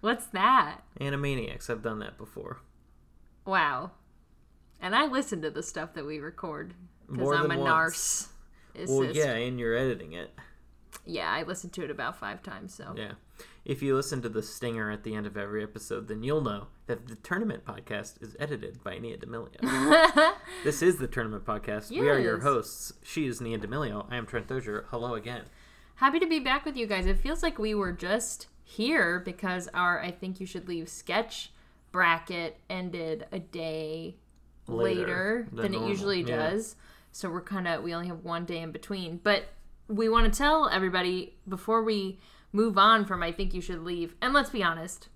What's that? Animaniacs. I've done that before. Wow. And I listen to the stuff that we record because I'm a once. narcissist. Well, yeah, and you're editing it. Yeah, I listened to it about five times. So Yeah. If you listen to the stinger at the end of every episode, then you'll know that the tournament podcast is edited by Nia D'Amelio. this is the tournament podcast. We are your hosts. She is Nia D'Amelio. I am Trent Dozier. Hello again. happy to be back with you guys. It feels like we were just here because our I think you should leave sketch bracket ended a day Later later, than it usually yeah. does. So we're kind of we only have one day in between, but we want to tell everybody before we move on from I think you should leave. And let's be honest,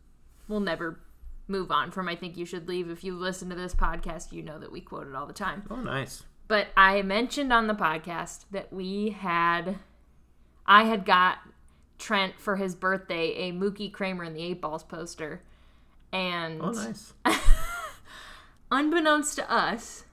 we'll never move on from I think you should leave. If you listen to this podcast, you know that we quote it all the time. Oh, nice. But I mentioned on the podcast that we had, I had got Trent for his birthday a Mookie Kramer and the Eight Balls poster, and Oh, nice. unbeknownst to us,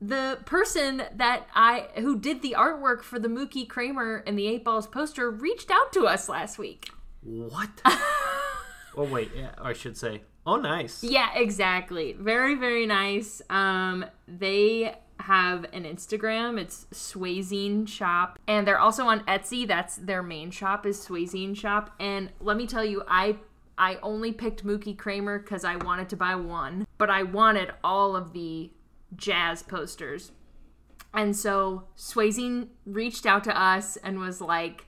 the person that I who did the artwork for the Mookie Kramer and the Eight Balls poster reached out to us last week. What? oh, wait. Yeah, I should say. Oh, nice. Yeah, exactly. Very, very nice. Um, they have an Instagram. It's Swayzine Shop, and they're also on Etsy. That's their main shop is Swayzine Shop. And let me tell you, I I only picked Mookie Kramer because I wanted to buy one, but I wanted all of the jazz posters. And so Swayzine reached out to us and was like,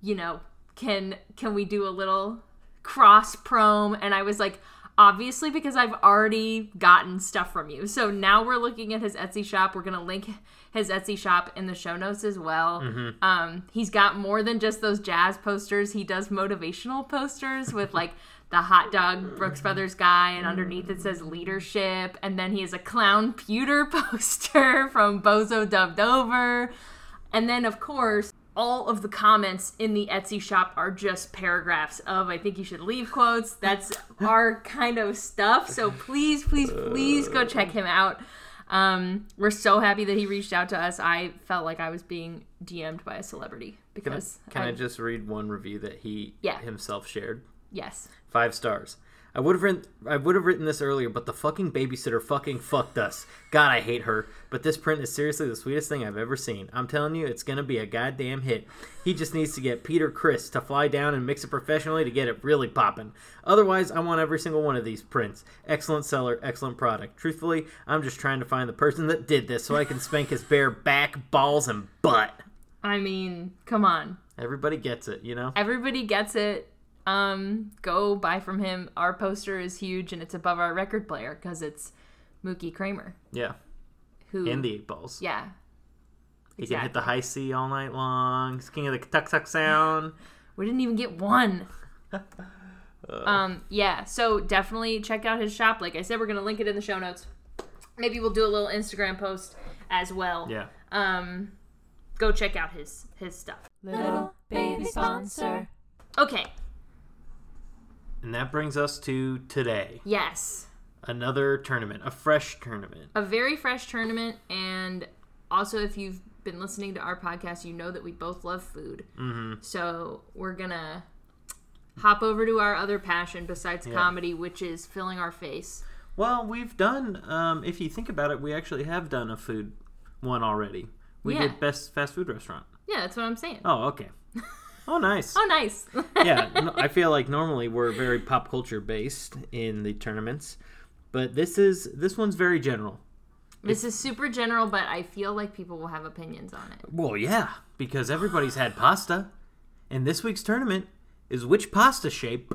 you know, can can we do a little cross prom? And I was like, obviously because I've already gotten stuff from you. So now we're looking at his Etsy shop. We're gonna link his Etsy shop in the show notes as well. Um, he's got more than just those jazz posters. He does motivational posters with like the hot dog Brooks Brothers guy, and underneath it says leadership. And then he has a clown pewter poster from Bozo Dubbed Over. And then, of course, all of the comments in the Etsy shop are just paragraphs of I think you should leave quotes. That's our kind of stuff. So please, please, please go check him out. Um, we're so happy that he reached out to us. I felt like I was being DM'd by a celebrity Can, I, because can I just read one review that he Yeah. himself shared? yes. Five stars. I would have written I would have written this earlier, but the fucking babysitter fucking fucked us. God, I hate her. But this print is seriously the sweetest thing I've ever seen. I'm telling you, it's gonna be a goddamn hit. He just needs to get Peter Chris to fly down and mix it professionally to get it really popping. Otherwise, I want every single one of these prints. Excellent seller, excellent product. Truthfully, I'm just trying to find the person that did this so I can spank his bare back, balls, and butt. I mean, come on. Everybody gets it, you know? Everybody gets it. Um, go buy from him. Our poster is huge and it's above our record player because it's Mookie Kramer, Yeah. who And the eight balls. yeah, He can hit the high C all night long. He's king of the tuck tuck sound. We didn't even get one. um, yeah, so definitely check out his shop. Like I said, we're gonna link it in the show notes. Maybe we'll do a little Instagram post as well. Yeah. Um, go check out his his stuff. Little baby sponsor. Okay. And that brings us to today. Yes, Another tournament, a fresh tournament. a very fresh tournament, and also if you've been listening to our podcast, you know that we both love food. Mm-hmm. So we're gonna hop over to our other passion besides comedy, which is filling our face. Well, we've done, um, if you think about it, we actually have done a food one already. We Yeah. did best fast food restaurant. Yeah, that's what I'm saying. Oh, okay. Oh, nice. Oh, nice. yeah, no, I feel like normally we're very pop culture based in the tournaments, but this is this one's very general. This is super general, but I feel like people will have opinions on it. Well, yeah, because everybody's had pasta, and this week's tournament is which pasta shape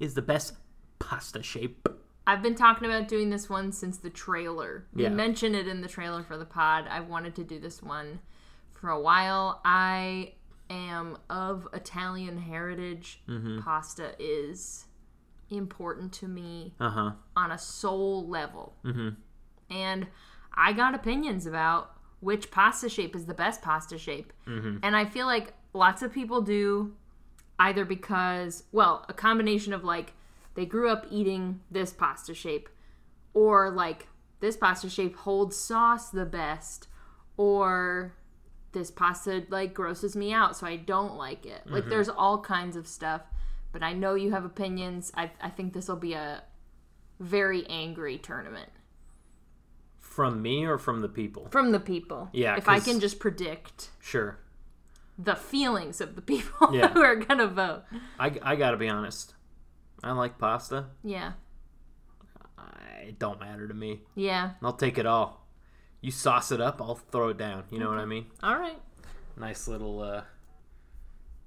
is the best pasta shape. I've been talking about doing this one since the trailer. We Yeah. mentioned it in the trailer for the pod. I've wanted to do this one for a while. I am of Italian heritage. Mm-hmm. Pasta is important to me Uh huh. on a soul level. Mm-hmm. And I got opinions about which pasta shape is the best pasta shape. Mm-hmm. And I feel like lots of people do either because, well, a combination of like they grew up eating this pasta shape, or like this pasta shape holds sauce the best, or this pasta like grosses me out so I don't like it. Like mm-hmm. there's all kinds of stuff. but I know you have opinions. I I think this will be a very angry tournament From me or from the people? from the people. Yeah, If I can just predict Sure. the feelings of the people Yeah. who are gonna vote. I, I gotta be honest. I like pasta. Yeah. It don't matter to me. Yeah. I'll take it all. You sauce it up, I'll throw it down. You know what I mean? All right. Nice little, uh,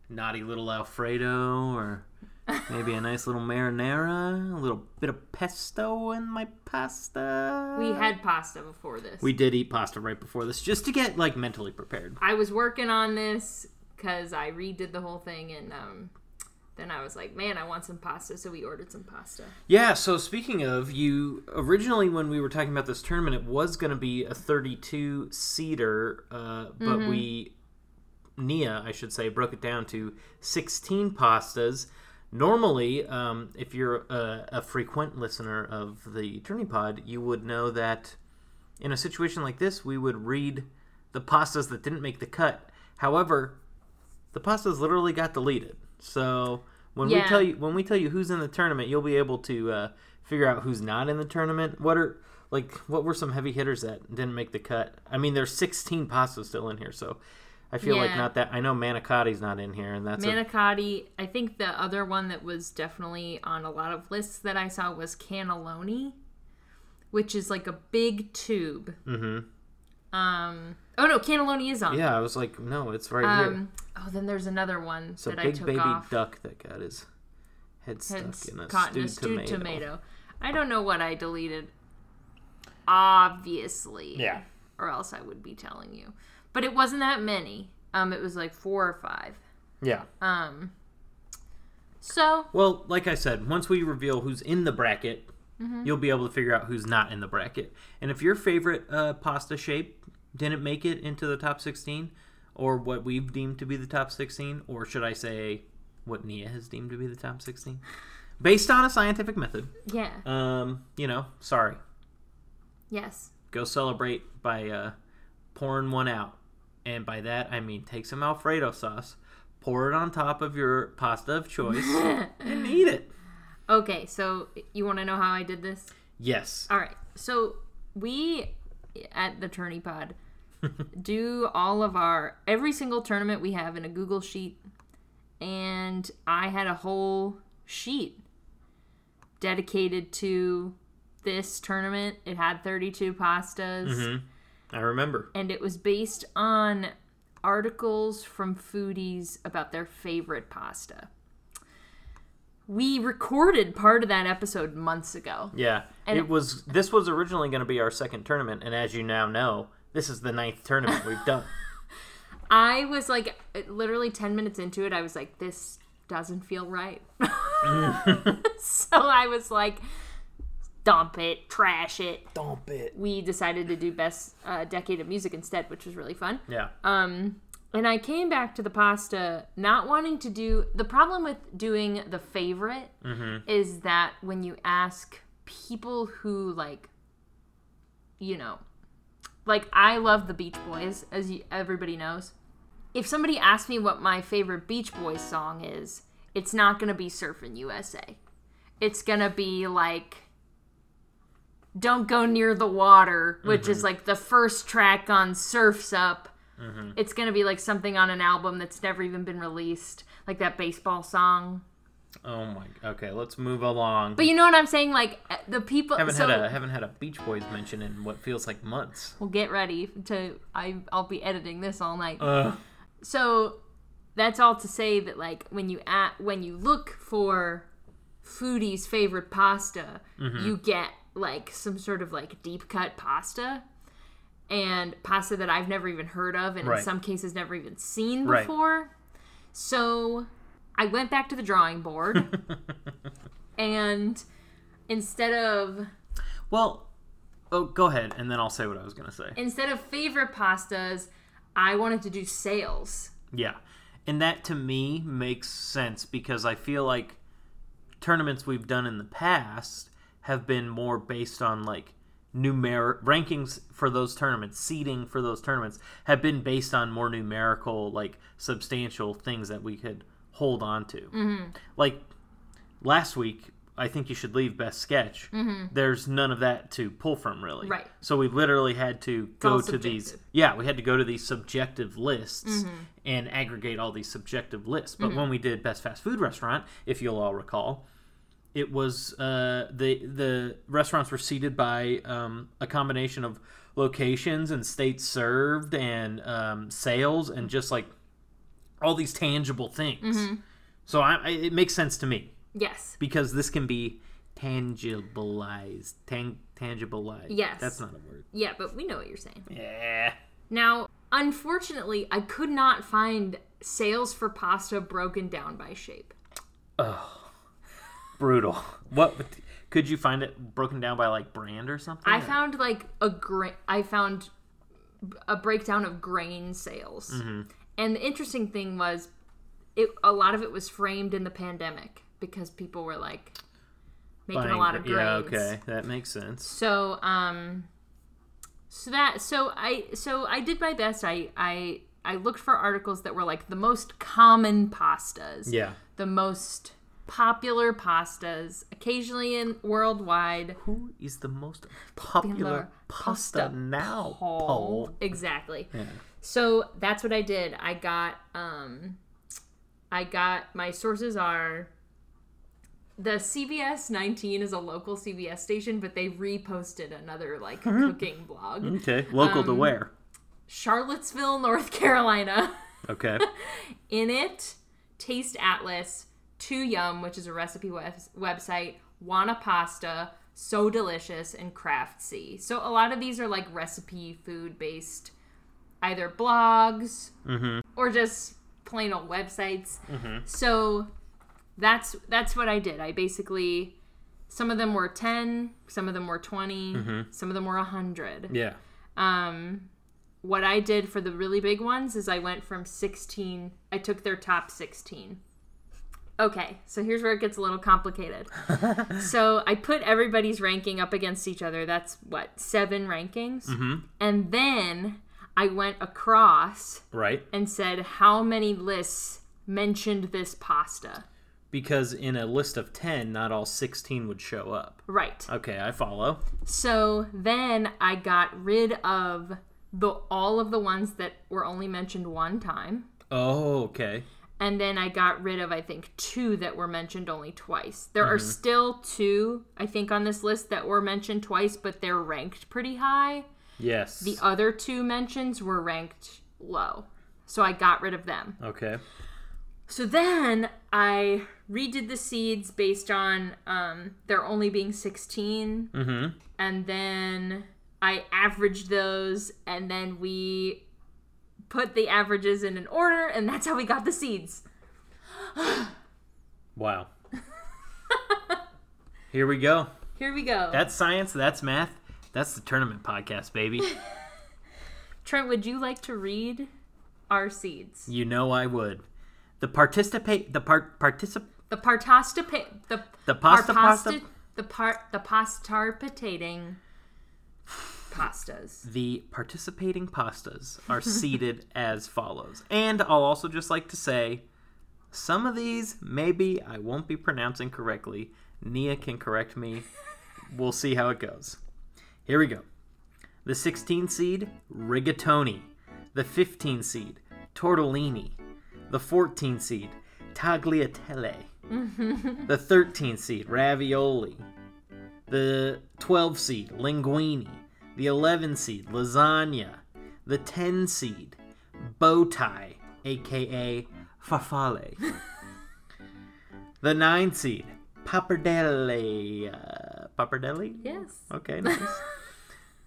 naughty little Alfredo, or maybe a nice little marinara, a little bit of pesto in my pasta. We had pasta before this. We did eat pasta right before this, just to get like mentally prepared. I was working on this because I redid the whole thing, and um, then I was like, man, I want some pasta, so we ordered some pasta. Yeah, so speaking of, you originally when we were talking about this tournament, it was going to be a 32 seater, uh, but we, Nia, I should say, broke it down to 16 pastas. Normally, um, if you're a, a frequent listener of the Tourney Pod, you would know that in a situation like this, we would read the pastas that didn't make the cut. However, the pastas literally got deleted. So when we tell you when we tell you who's in the tournament, you'll be able to uh, figure out who's not in the tournament. What are like what were some heavy hitters that didn't make the cut? I mean, there's 16 pastas still in here, so I feel like not that. I know Manicotti's not in here, and that's Manicotti. I think the other one that was definitely on a lot of lists that I saw was cannelloni, which is like a big tube. Mhm. Um. Oh no, cannelloni is on. yeah. I was like, no, it's right here. Um. Oh, then there's another one It's a that I big took baby off. duck that got his head stuck Had in a caught stewed, in a stewed tomato. tomato. I don't know what I deleted. Obviously. Yeah. Or else I would be telling you. But it wasn't that many. Um, it was like four or five. Yeah. Um. So Well, like I said, once we reveal who's in the bracket, Mm-hmm. you'll be able to figure out who's not in the bracket. And if your favorite uh, pasta shape didn't make it into the top 16, or what we've deemed to be the top 16, or should I say what Nia has deemed to be the top 16, based on a scientific method, yeah. um, you know, sorry. Yes. Go celebrate by uh, pouring one out. And by that, I mean take some Alfredo sauce, pour it on top of your pasta of choice, and eat it. Okay, so you want to know how I did this? Yes. All right. So we at the Tourney Pod do all of our every single tournament we have in a Google sheet, and I had a whole sheet dedicated to this tournament. It had 32 pastas, Mm-hmm. I remember. and it was based on articles from foodies about their favorite pasta. We recorded part of that episode months ago. Yeah, And it it- was. This was originally going to be our second tournament, and as you now know, this is the ninth tournament we've done. I was like, literally 10 minutes into it, I was like, this doesn't feel right. so I was like, dump it, trash it. Dump it. We decided to do best uh, decade of music instead, which was really fun. Yeah. Um, and I came back to the pasta not wanting to do. The problem with doing the favorite is that when you ask people who like, you know, like I love the Beach Boys, as you, everybody knows. If somebody asks me what my favorite Beach Boys song is, it's not gonna be Surfin' USA. It's gonna be like Don't Go Near the Water, which is mm-hmm. like the first track on Surf's Up. Mm-hmm. It's gonna be like something on an album that's never even been released, like that baseball song. Oh my. Okay, let's move along. But you know what I'm saying? Like uh, the people. haven't so, had a haven't had a Beach Boys mention in what feels like months. Well, get ready to. I I'll be editing this all night. Uh, So that's all to say that like when you at when you look for foodie's favorite pasta, Mm-hmm. you get like some sort of like deep cut pasta and pasta that I've never even heard of and Right. in some cases never even seen Right. before. So I went back to the drawing board and instead of well, oh, go ahead, and then I'll say what I was gonna say. instead of favorite pastas, I wanted to do sales. Yeah. And that to me makes sense because I feel like tournaments we've done in the past have been more based on like numeric rankings for those tournaments, seeding for those tournaments have been based on more numerical, like substantial things that we could hold on to. Like last week, I think you should leave best sketch. There's none of that to pull from, really. Mm-hmm. Right. So we literally had to go all to these. Yeah, we had to go to these subjective lists Mm-hmm. and aggregate all these subjective lists. But when we did best fast food restaurant, if you'll all recall, it was uh, the the restaurants were seated by um, a combination of locations and states served and um, sales and just like all these tangible things. Mm-hmm. So I, I, it makes sense to me Yes. because this can be tangibilized. Tang, tangibilized. Yes. that's not a word. Yeah, but we know what you're saying. Yeah. Now, unfortunately, I could not find sales for pasta broken down by shape. Oh, brutal. What could you find it broken down by like brand or something? I found like a gra- I found a breakdown of grain sales. Mm-hmm. And the interesting thing was it a lot of it was framed in the pandemic because people were like making a lot of gra- grains. Yeah, okay, that makes sense. So um so that so I so I did my best. I I I looked for articles that were like the most common pastas. Yeah. The most popular pastas, occasionally in worldwide. Who is the most popular pasta, pasta now? Paul. Paul. Exactly. Yeah. So that's what I did. I got um I got my sources are the CBS 19 is a local CBS station, but they reposted another like cooking blog. Okay. Local Um, to where? Charlottesville, North Carolina. Okay. In it, Taste Atlas, Too Yum, which is a recipe web- website, Wanna Pasta, So Delicious, and Craft C. So a lot of these are like recipe food based, either blogs or just plain old websites. So that's that's what I did. I basically some of them were 10, some of them were 20, some of them were 100. yeah. Um, what I did for the really big ones is I went from 16, I took their top 16. Okay, so here's where it gets a little complicated. so I put everybody's ranking up against each other. That's what, seven rankings? Mm-hmm. And then I went across Right. and said how many lists mentioned this pasta. Because in a list of ten, not all sixteen would show up. Right. Okay, I follow. So then I got rid of the all of the ones that were only mentioned one time. Oh, okay. And then I got rid of I think two that were mentioned only twice. There Mm-hmm. are still two I think on this list that were mentioned twice, but they're ranked pretty high. Yes. The other two mentions were ranked low. So I got rid of them. okay. So then I redid the seeds based on um, there only being 16. Mm-hmm. And then I averaged those, and then we put the averages in an order, and that's how we got the seeds. Wow. Here we go. Here we go. That's science. That's math. That's the tournament podcast, baby. Trent, would you like to read our seeds? you know I would. The participate. The part particip. The partostipa- the The pasta pasta- the part the pastarpitating pastas. The participating pastas are seated as follows. And I'll also just like to say, some of these maybe I won't be pronouncing correctly. Nia can correct me. We'll see how it goes. Here we go. The 16 seed, rigatoni. The 15 seed, tortellini. The 14 seed, tagliatelle. Mm-hmm. the 13 seed, ravioli. The 12 seed, linguine. The 11 seed, lasagna. The 10 seed, bow tie, aka farfalle. the 9 seed, pappardelle. Pappardelle? Yes. Okay, nice.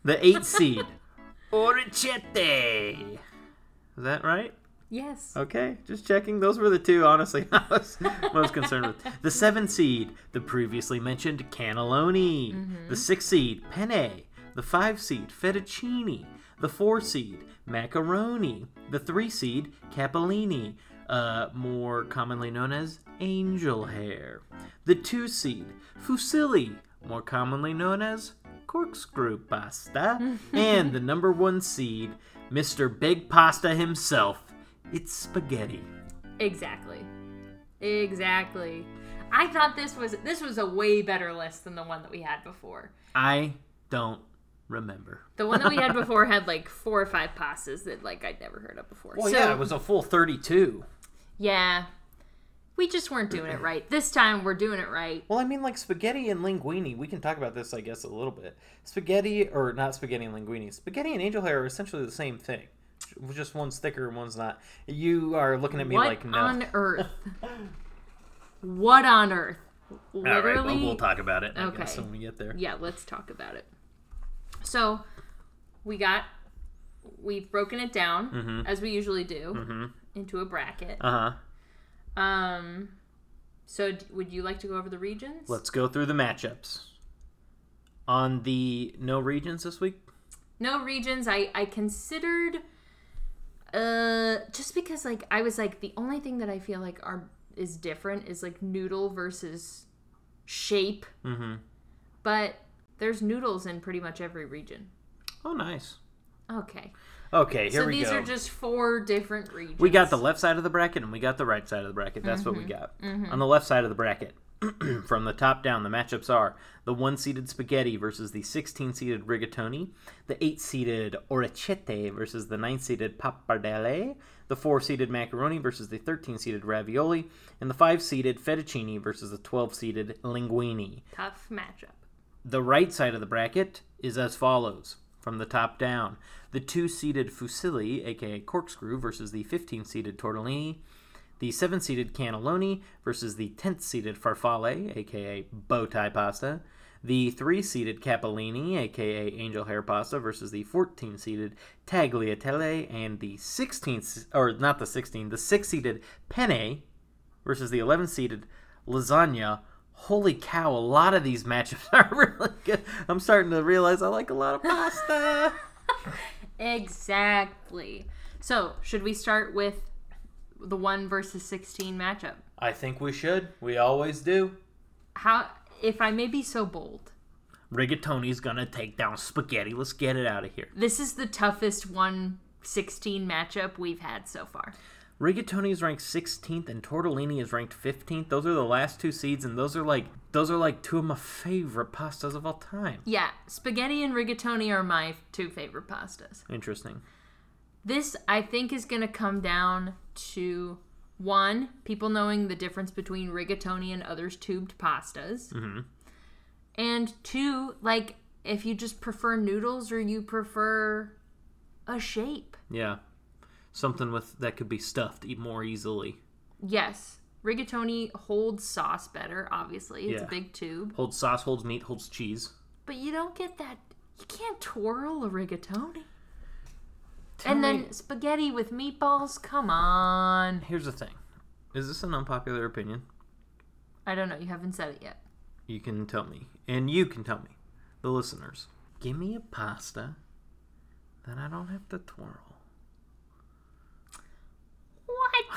the 8 seed, orchette. Is that right? Yes. Okay, just checking. Those were the two, honestly, I was most concerned with. The seven seed, the previously mentioned cannelloni. The six seed, penne. The five seed, fettuccine. The four seed, macaroni. The three seed, capellini, uh, more commonly known as angel hair. The two seed, fusilli, more commonly known as corkscrew pasta. and the number one seed, Mr. Big Pasta himself, it's spaghetti. Exactly. Exactly. I thought this was this was a way better list than the one that we had before. I don't remember. The one that we had before had like four or five pastas that like I'd never heard of before. Well, so, yeah, it was a full 32. yeah, we just weren't doing it right. This time we're doing it right. Well, I mean, like spaghetti and linguine. We can talk about this, I guess, a little bit. Spaghetti, or not spaghetti and linguine. Spaghetti and angel hair are essentially the same thing. Just one's thicker and one's not. You are looking at me what like no. on earth? what on earth? All right, Literally. well, we'll talk about it. I guess Okay. when we get there. yeah, let's talk about it. So, we got we've broken it down Mm-hmm. as we usually do into a bracket. Uh huh. Um, so d- would you like to go over the regions? Let's go through the matchups. On the no regions this week. no regions. I I considered, uh, just because like I was like the only thing that I feel like are is different is like noodle versus shape, Mm-hmm. but there's noodles in pretty much every region. Oh, nice. Okay, Okay, here so we go. So these are just four different regions. We got the left side of the bracket and we got the right side of the bracket. That's what we mm-hmm. got. Mm-hmm. On the left side of the bracket, from the top down, the matchups are the one seeded spaghetti versus the 16 seeded rigatoni, the 8 seeded orecchiette versus the 9 seeded pappardelle, the 4 seeded macaroni versus the 13 seeded ravioli, and the 5 seeded fettuccine versus the 12 seeded linguine. tough matchup. The right side of the bracket is as follows from the top down. The two seeded fusilli, aka corkscrew, versus the 15 seeded tortellini. The 7 seeded cannelloni versus the 10th seeded farfalle, aka bow tie pasta. The 3 seeded capellini, aka angel hair pasta, versus the 14 seeded tagliatelle. And the 16th, or not the 16, the 6 seeded penne versus the 11 seeded lasagna. Holy cow, a lot of these matchups are really good. I'm starting to realize I like a lot of pasta. Exactly. So should we start with the one versus sixteen matchup? I think we should. We always do. How, if I may be so bold, Rigatoni's gonna take down spaghetti. Let's get it out of here. this is the toughest one 16 matchup we've had so far. Rigatoni is ranked 16th and Tortellini is ranked 15th. Those are the last two seeds, and those are like those are like two of my favorite pastas of all time. Yeah, spaghetti and rigatoni are my two favorite pastas. Interesting. This, I think, is going to come down to one, people knowing the difference between rigatoni and others tubed pastas. Mhm. And two, like, if you just prefer noodles or you prefer a shape. Yeah, something with that could be stuffed more easily. Yes, rigatoni holds sauce better, obviously. It's Yeah. a big tube. Holds sauce, holds meat, holds cheese. But you don't get that. You can't twirl a rigatoni. And then spaghetti with meatballs? Come on. here's the thing: is this an unpopular opinion? I don't know. You haven't said it yet. You can tell me, and you can tell me, the listeners. Give me a pasta that I don't have to twirl.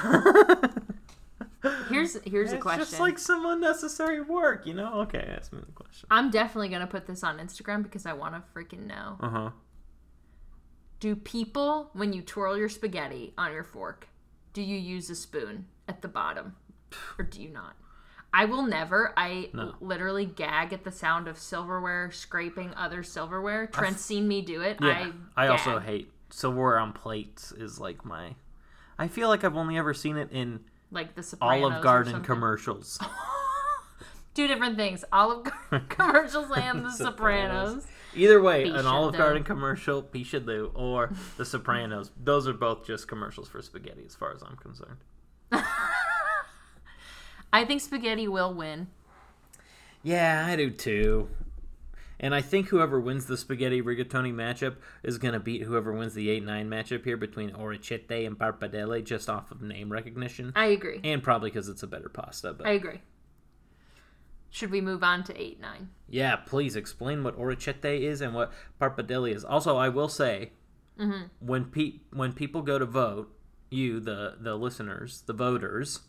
Here's here's a it's question. just like some unnecessary work, you know? Okay, ask me the question. I'm definitely gonna put this on Instagram because I want to freaking know. Uh huh. Do people, when you twirl your spaghetti on your fork, do you use a spoon at the bottom, or do you not? I will never. I No. literally gag at the sound of silverware scraping other silverware. Trent's seen me do it. Yeah, I, I also hate silverware on plates. Is like my. I feel like I've only ever seen it in like the Sopranos Olive Garden commercials. Two different things: Olive Garden commercials and The Sopranos. Either way, Pisha an Olive. Garden commercial, Pisha do, or The Sopranos. Those are both just commercials for spaghetti, as far as I'm concerned. I think spaghetti will win. Yeah, I do too. And I think whoever wins the spaghetti rigatoni matchup is going to beat whoever wins the 8 9 matchup here between Orecchiette and Parpadelle just off of name recognition. I agree. And probably because it's a better pasta. But I agree. Should we move on to eight nine? yeah, please explain what Orecchiette is and what Parpadelle is. Also, I will say mm-hmm. when pe- when people go to vote, you, the, the listeners, the voters,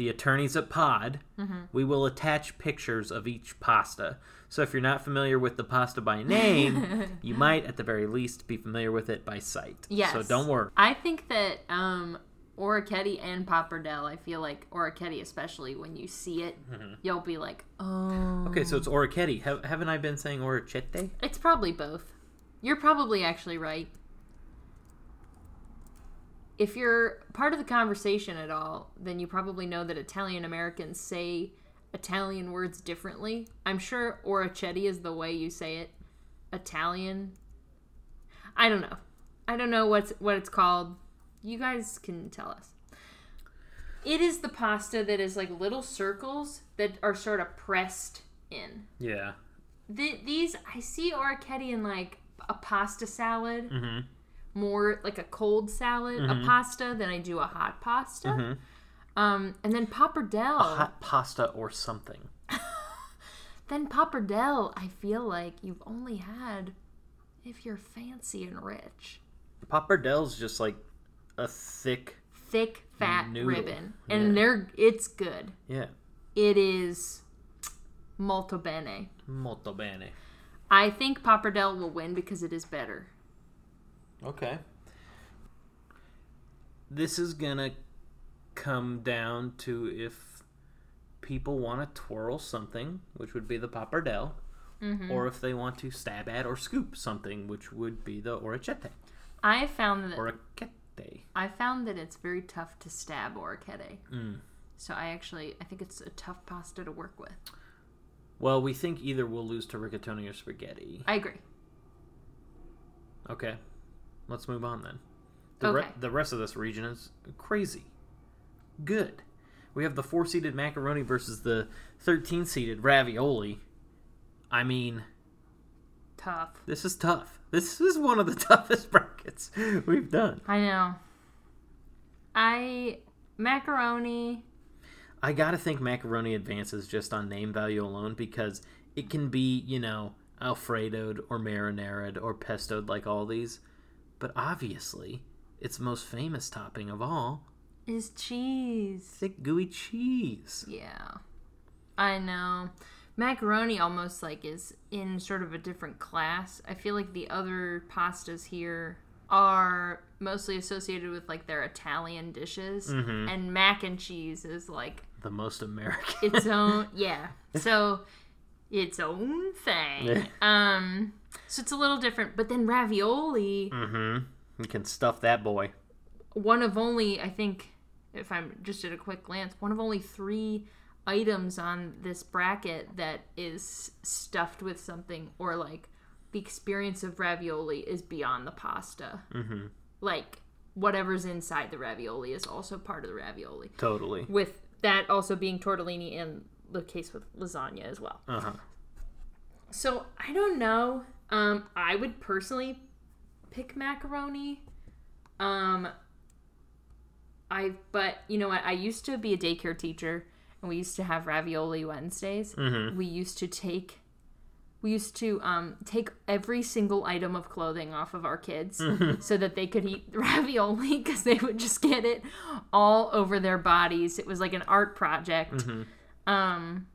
the attorneys at Pod, we will attach pictures of each pasta. So if you're not familiar with the pasta by name, you might at the very least be familiar with it by sight. Yes. So don't worry. I think that um, Orecchietti and pappardelle. I feel like Orecchietti, especially when you see it, you'll be like, oh. Mm-hmm. Okay, so it's Orecchietti. Have, haven't I been saying Orecchiette? It's probably both. You're probably actually right. If you're part of the conversation at all, then you probably know that Italian Americans say Italian words differently. I'm sure Orecchietti is the way you say it. Italian. I don't know. I don't know what's what it's called. You guys can tell us. It is the pasta that is like little circles that are sort of pressed in. Yeah. Th these I see orecchietti in like a pasta salad, Mm-hmm. More like a cold salad, a pasta than I do a hot pasta. Um, and then pappardelle. Hot pasta or something. Then pappardelle, I feel like you've only had if you're fancy and rich, Pappardelle's just like a thick. thick, fat Noodle. ribbon, and Yeah. they're it's good. Yeah. It is molto bene. Molto bene. I think pappardelle will win because it is better. Okay. This is gonna come down to if people want to twirl something, which would be the pappardelle, or if they want to stab at or scoop something, which would be the orecchiette. I found that Orecchiette. I found that it's very tough to stab orecchiette. Mm. So I actually I think it's a tough pasta to work with. Well, we think either we'll lose to rigatoni or spaghetti. I agree. Okay, let's move on then. The, re- the rest of this region is crazy. Good. We have the four seeded macaroni versus the 13 seeded ravioli. I mean, Tough. this is tough. This is one of the toughest brackets we've done. I know. I macaroni. I gotta think macaroni advances just on name value alone because it can be, you know, Alfredoed or marinaraed or pestoed like all these. But obviously, its most famous topping of all Is cheese. thick, gooey cheese. Yeah. I know. Macaroni almost like is in sort of a different class. I feel like the other pastas here are mostly associated with like their Italian dishes Mm-hmm. and mac and cheese is like The most American. its own yeah. So its own thing. Um so it's a little different, but then ravioli mm-hmm. You can stuff that boy. one of only I think if I'm just at a quick glance, one of only three items on this bracket that is stuffed with something or like the experience of ravioli is beyond the pasta. Mm-hmm. Like whatever's inside the ravioli is also part of the ravioli. Totally. With that also being tortellini and the case with lasagna as well. Uh-huh. So I don't know. Um, I would personally pick macaroni. Um, I but you know what? I used to be a daycare teacher, and we used to have ravioli Wednesdays. Mhm. We used to take. We used to um, take every single item of clothing off of our kids so that they could eat ravioli because they would just get it all over their bodies. It was like an art project. Um,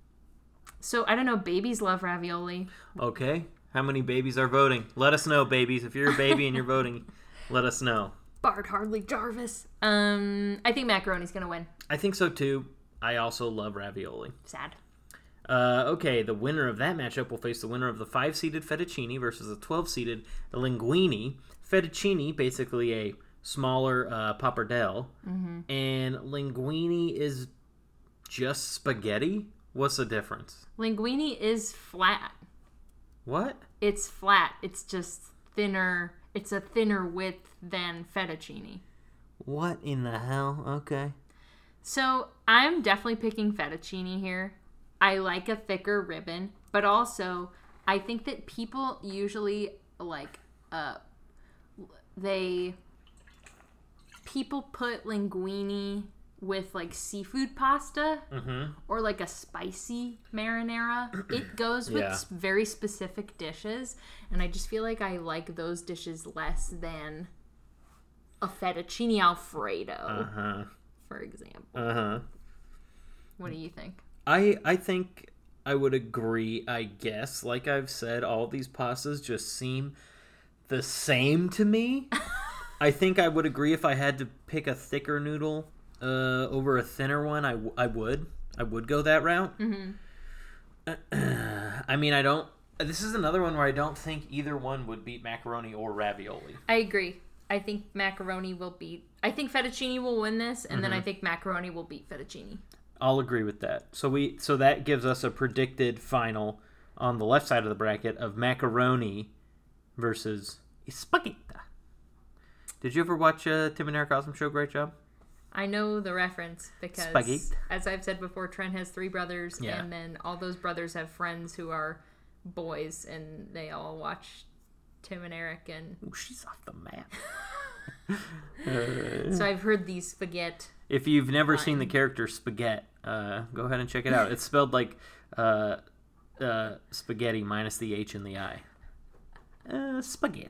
so I don't know. Babies love ravioli. Okay. How many babies are voting? Let us know, babies. If you're a baby and you're voting, let us know. Bart Hardley Jarvis. Um, I think macaroni's gonna win. I think so too. I also love ravioli. Sad. Uh, okay, the winner of that matchup will face the winner of the five seeded fettuccine versus the 12 seeded linguine. Fettuccine, basically a smaller uh, pappardelle, and linguine is just spaghetti. What's the difference? Linguine is flat. What? It's flat. It's just thinner. It's a thinner width than fettuccine. What in the hell? Okay. So I'm definitely picking fettuccine here. I like a thicker ribbon, but also I think that people usually like uh they people put linguine with like seafood pasta Mm-hmm. or like a spicy marinara. It goes with Yeah. very specific dishes, and I just feel like I like those dishes less than a fettuccine alfredo, Uh huh. for example. Uh huh. What do you think? I I think I would agree. I guess, like I've said, all these pastas just seem the same to me. I think I would agree if I had to pick a thicker noodle uh, over a thinner one. I, w- I would. I would go that route. Mm-hmm. I mean, I don't. This is another one where I don't think either one would beat macaroni or ravioli. I agree. I think macaroni will beat. I think fettuccine will win this, and then Mm-hmm. I think macaroni will beat fettuccine. I'll agree with that. So we so that gives us a predicted final on the left side of the bracket of macaroni versus spaghetti. Did you ever watch uh, Tim and Eric Awesome Show? Great job. I know the reference because, Spaghetti. as I've said before, Trent has three brothers, Yeah. and then all those brothers have friends who are boys, and they all watch Tim and Eric, and Ooh, she's off the map. so I've heard these spaghetti. If you've never seen the character Spagett, uh, go ahead and check it out. It's spelled like uh, uh, spaghetti minus the H in the I. Uh, spaghetti.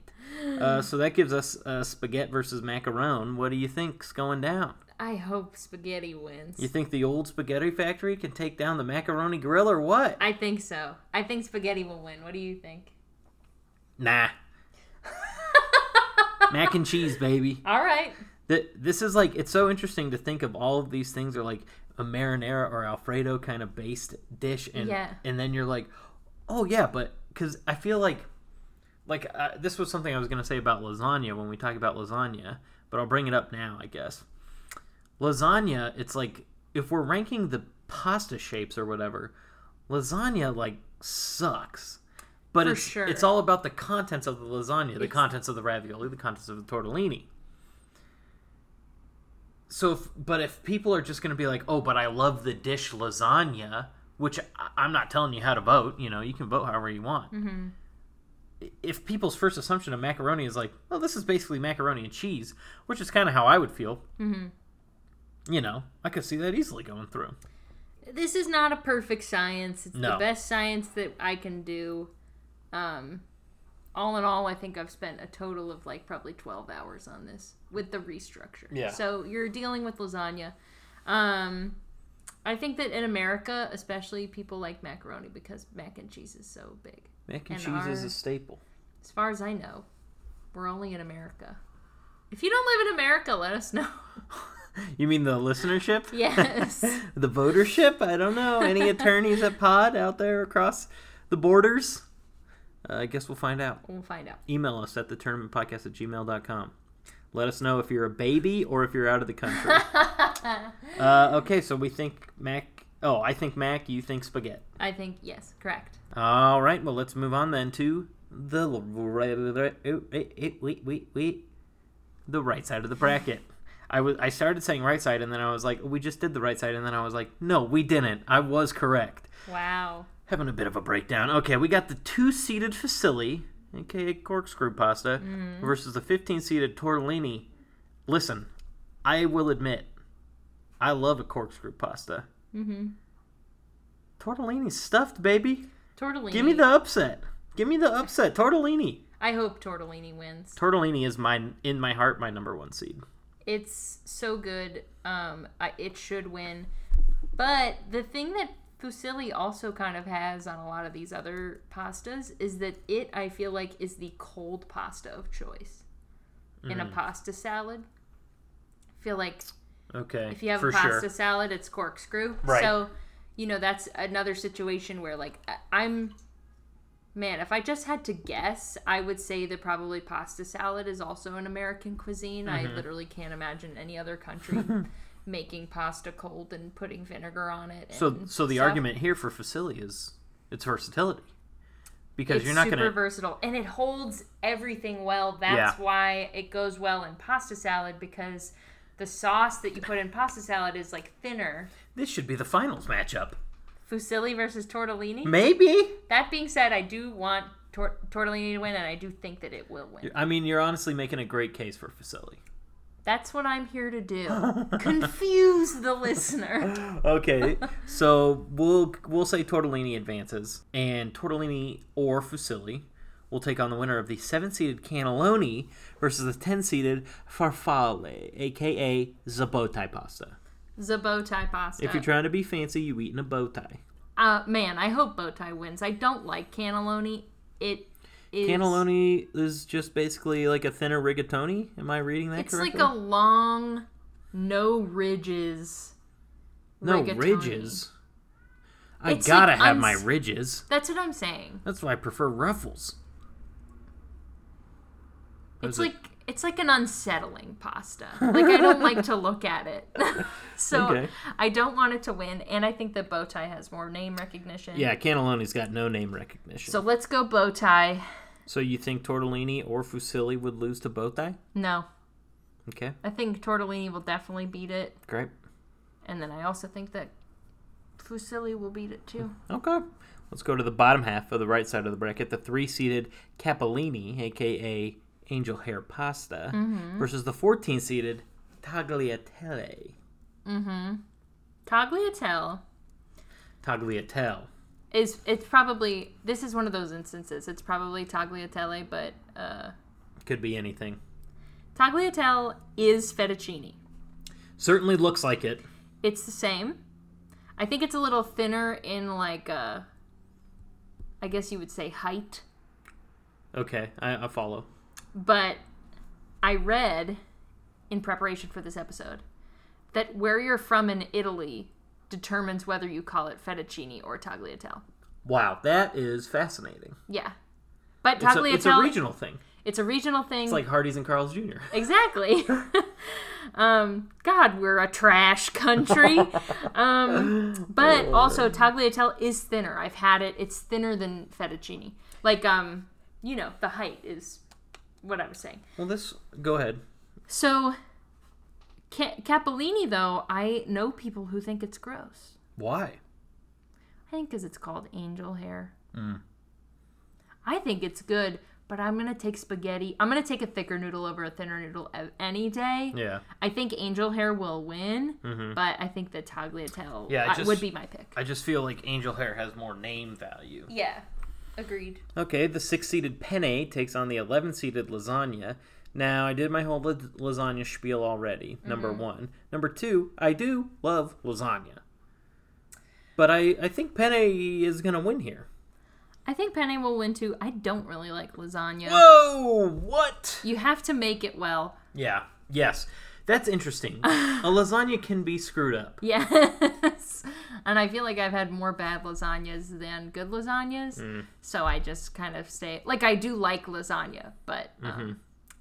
Uh, so that gives us uh, spaghetti versus macaron. What do you think's going down? I hope spaghetti wins. You think the old spaghetti factory can take down the macaroni grill or what? I think so. I think spaghetti will win. What do you think? Nah. Mac and cheese, baby. All right. Th- This is like it's so interesting to think of all of these things are like a marinara or alfredo kind of based dish, and Yeah. and then you're like, oh yeah, but because I feel like like uh, this was something I was gonna say about lasagna when we talk about lasagna, but I'll bring it up now, I guess. Lasagna, it's like if we're ranking the pasta shapes or whatever, lasagna like sucks. But For it's sure. it's all about the contents of the lasagna, the It's- contents of the ravioli, the contents of the tortellini. So, if, but if people are just going to be like, "Oh, but I love the dish lasagna," which I'm not telling you how to vote. You know, you can vote however you want. Mm-hmm. If people's first assumption of macaroni is like, "Well, this is basically macaroni and cheese," which is kind of how I would feel. Mm-hmm. You know, I could see that easily going through. This is not a perfect science. It's No. the best science that I can do. Um, all in all, I think I've spent a total of like probably 12 hours on this with the restructure. Yeah. So you're dealing with lasagna. Um, I think that in America, especially, people like macaroni because mac and cheese is so big. Mac and, And cheese is a staple. As far as I know, we're only in America. If you don't live in America, let us know. You mean the listenership? yes. the votership? I don't know. Any attorneys at Pod out there across the borders? Uh, I guess we'll find out. We'll find out. email us at the tournament podcast at gmail.com. Let us know if you're a baby or if you're out of the country. uh, okay, so we think Mac. Oh, I think Mac. You think spaghetti. I think, yes, correct. All right, well, let's move on then to the wait, wait, wait, wait, the right side of the bracket. I was I started saying right side, and then I was like, we just did the right side, and then I was like, no, we didn't. I was correct. Wow. Having a bit of a breakdown. Okay, we got the two-seated Fusilli, aka corkscrew pasta, versus the 15-seated tortellini. Listen, I will admit, I love a corkscrew pasta. Mm-hmm. Tortellini stuffed, baby. Tortellini. Give me the upset. Give me the upset. Tortellini. I hope tortellini wins. Tortellini is my in my heart my number one seed. It's so good. Um, I, it should win. But the thing that fusilli also kind of has on a lot of these other pastas is that it, I feel like, is the cold pasta of choice in Mm. a pasta salad. I feel like Okay. if you have a pasta sure. salad, it's corkscrew. Right. So, you know, that's another situation where, like, I'm. Man, if I just had to guess, I would say that probably pasta salad is also an American cuisine. I Mm-hmm. literally can't imagine any other country making pasta cold and putting vinegar on it. So and so the stuff. argument here for Fusilli is its versatility. Because it's you're not super gonna versatile and it holds everything well. That's why it goes well in pasta salad because the sauce that you put in pasta salad is like thinner. this should be the finals matchup. Fusilli versus tortellini. Maybe. That being said, I do want tor- tortellini to win, and I do think that it will win. I mean you're honestly making a great case for Fusilli. That's what I'm here to do. Confuse the listener. okay, so we'll we'll say Tortellini advances, and Tortellini or Fusilli will take on the winner of the seven-seeded Cannelloni versus the ten-seeded Farfalle, aka Zabotai pasta. The bow tie pasta. If you're trying to be fancy, you eat in a bow tie. uh, man, I hope bow tie wins. I don't like cannelloni. It is Cannelloni is just basically like a thinner rigatoni. Am I reading that correctly? It's correctly? like a long, no ridges. no rigatoni. ridges. I It's gotta like have uns- my ridges. That's what I'm saying. That's why I prefer ruffles. It's like it's like an unsettling pasta. Like I don't like to look at it. so Okay. I don't want it to win, and I think that bow tie has more name recognition. Yeah, cannelloni's got no name recognition. So let's go bow tie. So you think tortellini or fusilli would lose to bow tie? No, Okay, I think tortellini will definitely beat it, great. and then I also think that fusilli will beat it too. Okay. Let's go to the bottom half of the right side of the bracket. The three-seeded Capellini, aka Angel Hair Pasta, Mm-hmm. versus the 14-seeded Tagliatelle. Tagliatelle Tagliatelle. is it's probably this is one of those instances. It's probably tagliatelle, but uh, Could be anything. tagliatelle is fettuccine. Certainly looks like it. It's the same. I think it's a little thinner in like uh I guess you would say height, Okay, I, I follow. But I read in preparation for this episode that where you're from in Italy determines whether you call it fettuccine or tagliatelle. Wow, that is fascinating. Yeah. But It's a, tagliatelle it's a regional thing. it's a regional thing. It's like Hardee's and Carl's Jr. Exactly. um, God, we're a trash country. um, but also tagliatelle is thinner. I've had it. It's thinner than fettuccine. Like um, you know, the height is what I was saying. Well, this. Go ahead. So, ca- capellini though, I know people who think it's gross. Why? I think because it's called angel hair. I think it's good, but I'm gonna take spaghetti. I'm gonna take a thicker noodle over a thinner noodle any day. Yeah. I think Angel Hair will win, mm-hmm. but I think that Tagliatelle Yeah, I uh, just- would be my pick. I just feel like Angel Hair has more name value. Yeah, agreed. Okay, the six-seeded Penne takes on the eleven-seeded Lasagna. Now, I did my whole la- lasagna spiel already. Number mm-hmm. one. Number two, I do love lasagna. But I, I think Penne is going to win here. I think Penne will win too. I don't really like lasagna. Whoa! What? You have to make it well. Yeah. Yes. That's interesting. a lasagna can be screwed up. Yes. and I feel like I've had more bad lasagnas than good lasagnas. Mm. So I just kind of stay. Like, I do like lasagna, but um, Mm-hmm.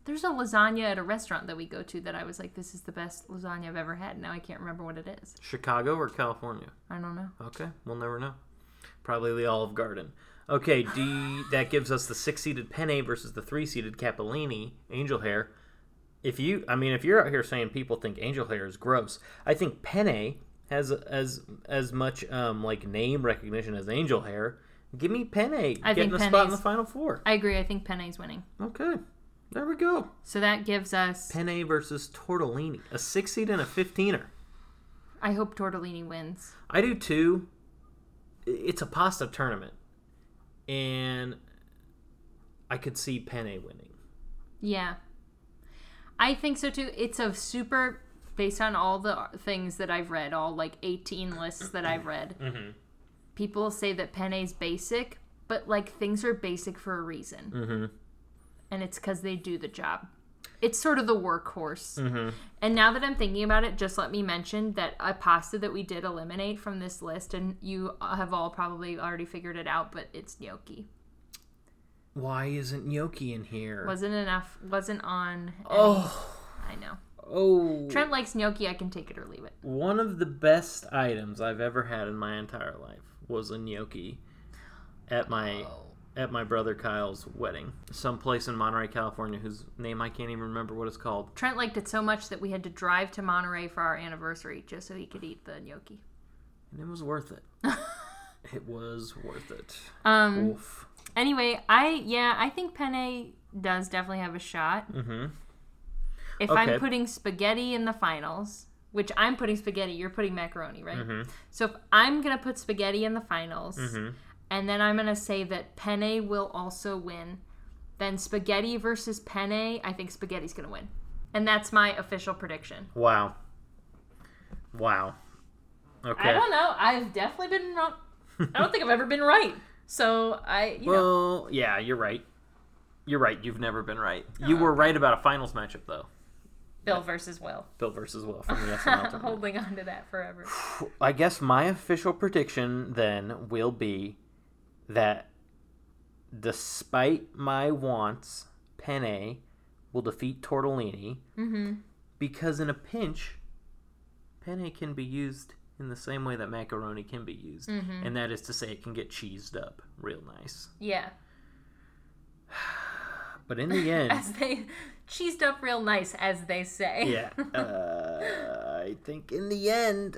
there's a lasagna at a restaurant that we go to that I was like, this is the best lasagna I've ever had. Now I can't remember what it is. Chicago or California? I don't know. Okay, we'll never know. Probably the Olive Garden. Okay, D that gives us the six seeded Penne versus the three seeded Capellini Angel Hair. If you, I mean, if you're out here saying people think Angel Hair is gross, I think Penne has as as much um, like name recognition as Angel Hair. Give me Penne I getting think a spot in Penne's- the final four. I agree. I think Penne's winning. Okay, there we go. So that gives us. Penne versus Tortellini, a six seed and a fifteener. I hope Tortellini wins. I do too. It's a pasta tournament, and I could see Penne winning. Yeah. I think so too. It's a super based on all the things that I've read, all like 18 lists that I've read. People say that Penne's basic, but like things are basic for a reason. Mm-hmm. And it's cuz they do the job. It's sort of the workhorse. Mm-hmm. And now that I'm thinking about it, just let me mention that a pasta that we did eliminate from this list, and you have all probably already figured it out, but it's gnocchi. Why isn't gnocchi in here? Wasn't enough, wasn't on. any- oh, I know. oh! Trent likes gnocchi. I can take it or leave it. One of the best items I've ever had in my entire life was a gnocchi at my oh. at my brother Kyle's wedding, someplace in Monterey, California, whose name I can't even remember what it's called. Trent liked it so much that we had to drive to Monterey for our anniversary just so he could eat the gnocchi. And it was worth it. it was worth it. Um. Oof. Anyway, I yeah, I think penne does definitely have a shot. Mm-hmm. If Okay. I'm putting spaghetti in the finals, which I'm putting spaghetti, you're putting macaroni, right? Mm-hmm. So if I'm gonna put spaghetti in the finals, Mm-hmm. and then I'm gonna say that penne will also win, then spaghetti versus penne, I think spaghetti's gonna win, and that's my official prediction. Wow. Wow. Okay. I don't know. I've definitely been wrong. I don't think I've ever been right. So I, you know, Well, yeah, you're right. You're right. You've never been right. You Oh, were right about a finals matchup though. Bill versus Will. Bill versus Will from the SNL tournament. Holding on to that forever. I guess my official prediction then will be that despite my wants, Penne will defeat Tortellini Mm-hmm. because in a pinch, penne can be used in the same way that macaroni can be used, Mm-hmm. and that is to say, it can get cheesed up real nice. Yeah. But in the end, As they cheesed up real nice, as they say. yeah, uh, I think in the end,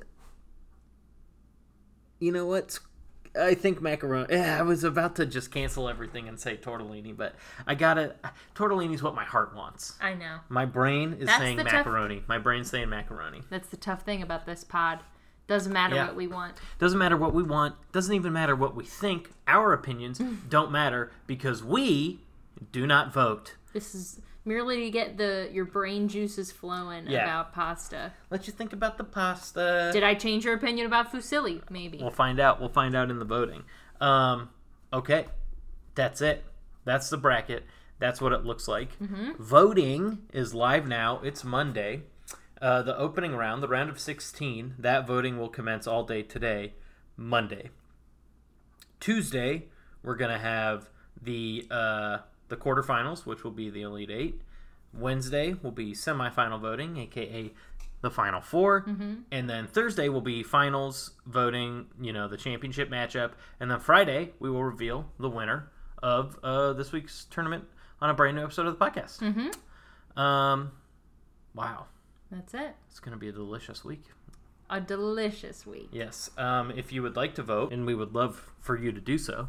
you know what? I think macaroni. Yeah, I was about to just cancel everything and say tortellini, but I gotta. Tortellini's what my heart wants. I know. My brain is That's saying the tough- macaroni. My brain's saying macaroni. That's the tough thing about this pod. Doesn't matter Yeah. what we want. Doesn't matter what we want. Doesn't even matter what we think. Our opinions don't matter because we do not vote. This is merely to get the your brain juices flowing Yeah. about pasta. Let you think about the pasta. Did I change your opinion about fusilli? Maybe. We'll find out. We'll find out in the voting. Um, okay, that's it. That's the bracket. That's what it looks like. Voting is live now. It's Monday. Uh, the opening round, the round of 16, that voting will commence all day today, Monday. Tuesday, we're gonna have the uh, the quarterfinals, which will be the Elite Eight. Wednesday will be semifinal voting, aka the Final 4 and then Thursday will be finals voting. You know, the championship matchup, and then Friday we will reveal the winner of uh, this week's tournament on a brand new episode of the podcast. Mm-hmm. Um, wow, That's it. it's gonna be a delicious week. A delicious week. Yes. Um, if you would like to vote, and we would love for you to do so,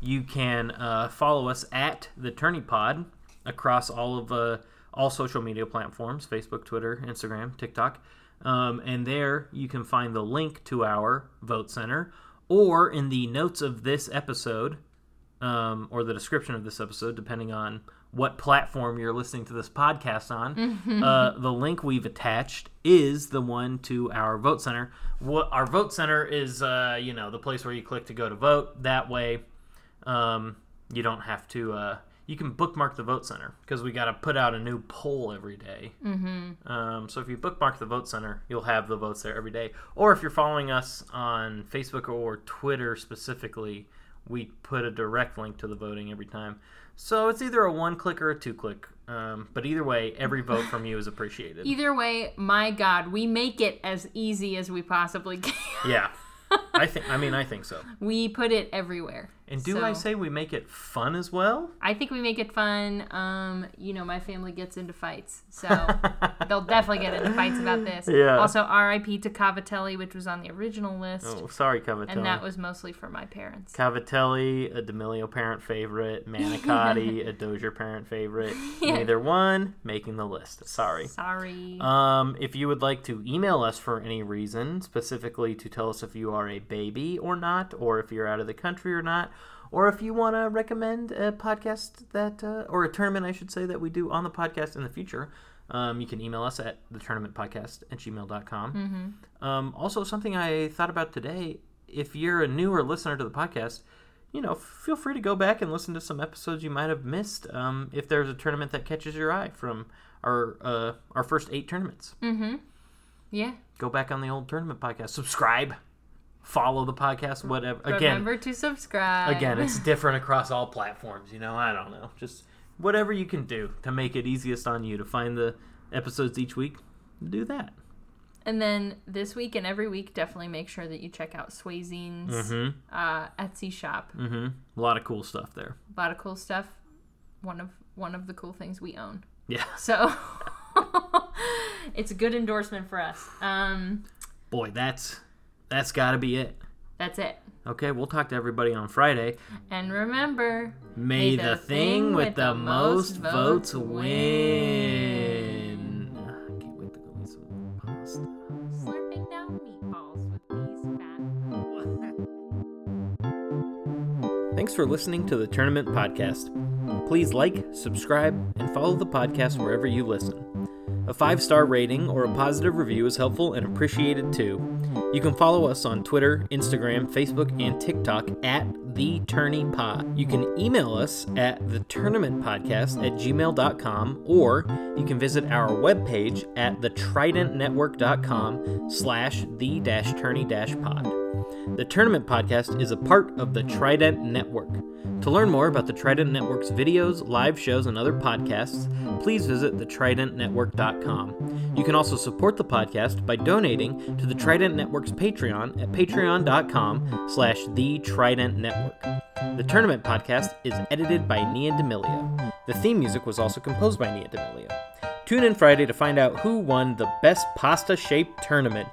you can uh, follow us at the Tourney Pod across all of uh, all social media platforms: Facebook, Twitter, Instagram, TikTok. Um, and there you can find the link to our vote center, or in the notes of this episode, um, or the description of this episode, depending on what platform you're listening to this podcast on. uh, the link we've attached is the one to our vote center. What our vote center is, uh, you know, the place where you click to go to vote. That way, um, you don't have to. Uh, you can bookmark the vote center because we got to put out a new poll every day. Mm-hmm. Um, so if you bookmark the vote center, you'll have the votes there every day. Or if you're following us on Facebook or Twitter specifically, we put a direct link to the voting every time. So it's either a one click or a two click. Um, but either way, every vote from you is appreciated. Either way, my God, we make it as easy as we possibly can. Yeah, I think. I mean, I think so. we put it everywhere. And do So- I say we make it fun as well? I think we make it fun. Um, you know, my family gets into fights, so they'll definitely get into fights about this. Yeah. Also, R.I.P. to Cavatelli, which was on the original list, Oh, sorry, Cavatelli. and that was mostly for my parents. Cavatelli, a D'Amelio parent favorite. Manicotti, a Dozier parent favorite. Yeah. Neither one making the list. Sorry. Sorry. Um, if you would like to email us for any reason, specifically to tell us if you are a baby or not, or if you're out of the country or not, or if you want to recommend a podcast that, uh, or a tournament, I should say, that we do on the podcast in the future, um, you can email us at the tournament podcast at gmail.com. mm-hmm. Um, also, something I thought about today if you're a newer listener to the podcast, you know, feel free to go back and listen to some episodes you might have missed um, if there's a tournament that catches your eye from our uh, our first eight tournaments. Mm-hmm. Yeah. Go back on the old tournament podcast, subscribe, follow the podcast, whatever. Again, Remember to subscribe. again, it's different across all platforms. You know, I don't know, just whatever you can do to make it easiest on you to find the episodes each week. Do that. And then this week and every week, definitely make sure that you check out Swazine's Mm-hmm. uh, Etsy shop. Mm-hmm. A lot of cool stuff there. A lot of cool stuff. One of one of the cool things we own. Yeah. So it's a good endorsement for us. Um, Boy, that's that's got to be it. that's it. Okay, we'll talk to everybody on Friday. And remember, May the thing with the most votes win. Ah, I can't wait to go eat some pasta. slurping down meatballs with these fat. Thanks for listening to the Tournament Podcast. Please like, subscribe, and follow the podcast wherever you listen. A five star rating or a positive review is helpful and appreciated too. You can follow us on Twitter, Instagram, Facebook, and TikTok at The Tourney Pod. You can email us at the tournament podcast at gmail.com or you can visit our webpage at thetridentnetwork.com slash the dash tourney pod. The Tournament Podcast is a part of the Trident Network. To learn more about the Trident Network's videos, live shows, and other podcasts, please visit thetridentnetwork.com. You can also support the podcast by donating to the Trident Network's Patreon at patreon.com slash the Trident Network. The Tournament Podcast is edited by Nia D'Amelio. The theme music was also composed by Nia D'Amelio. Tune in Friday to find out who won the Best Pasta Shaped Tournament.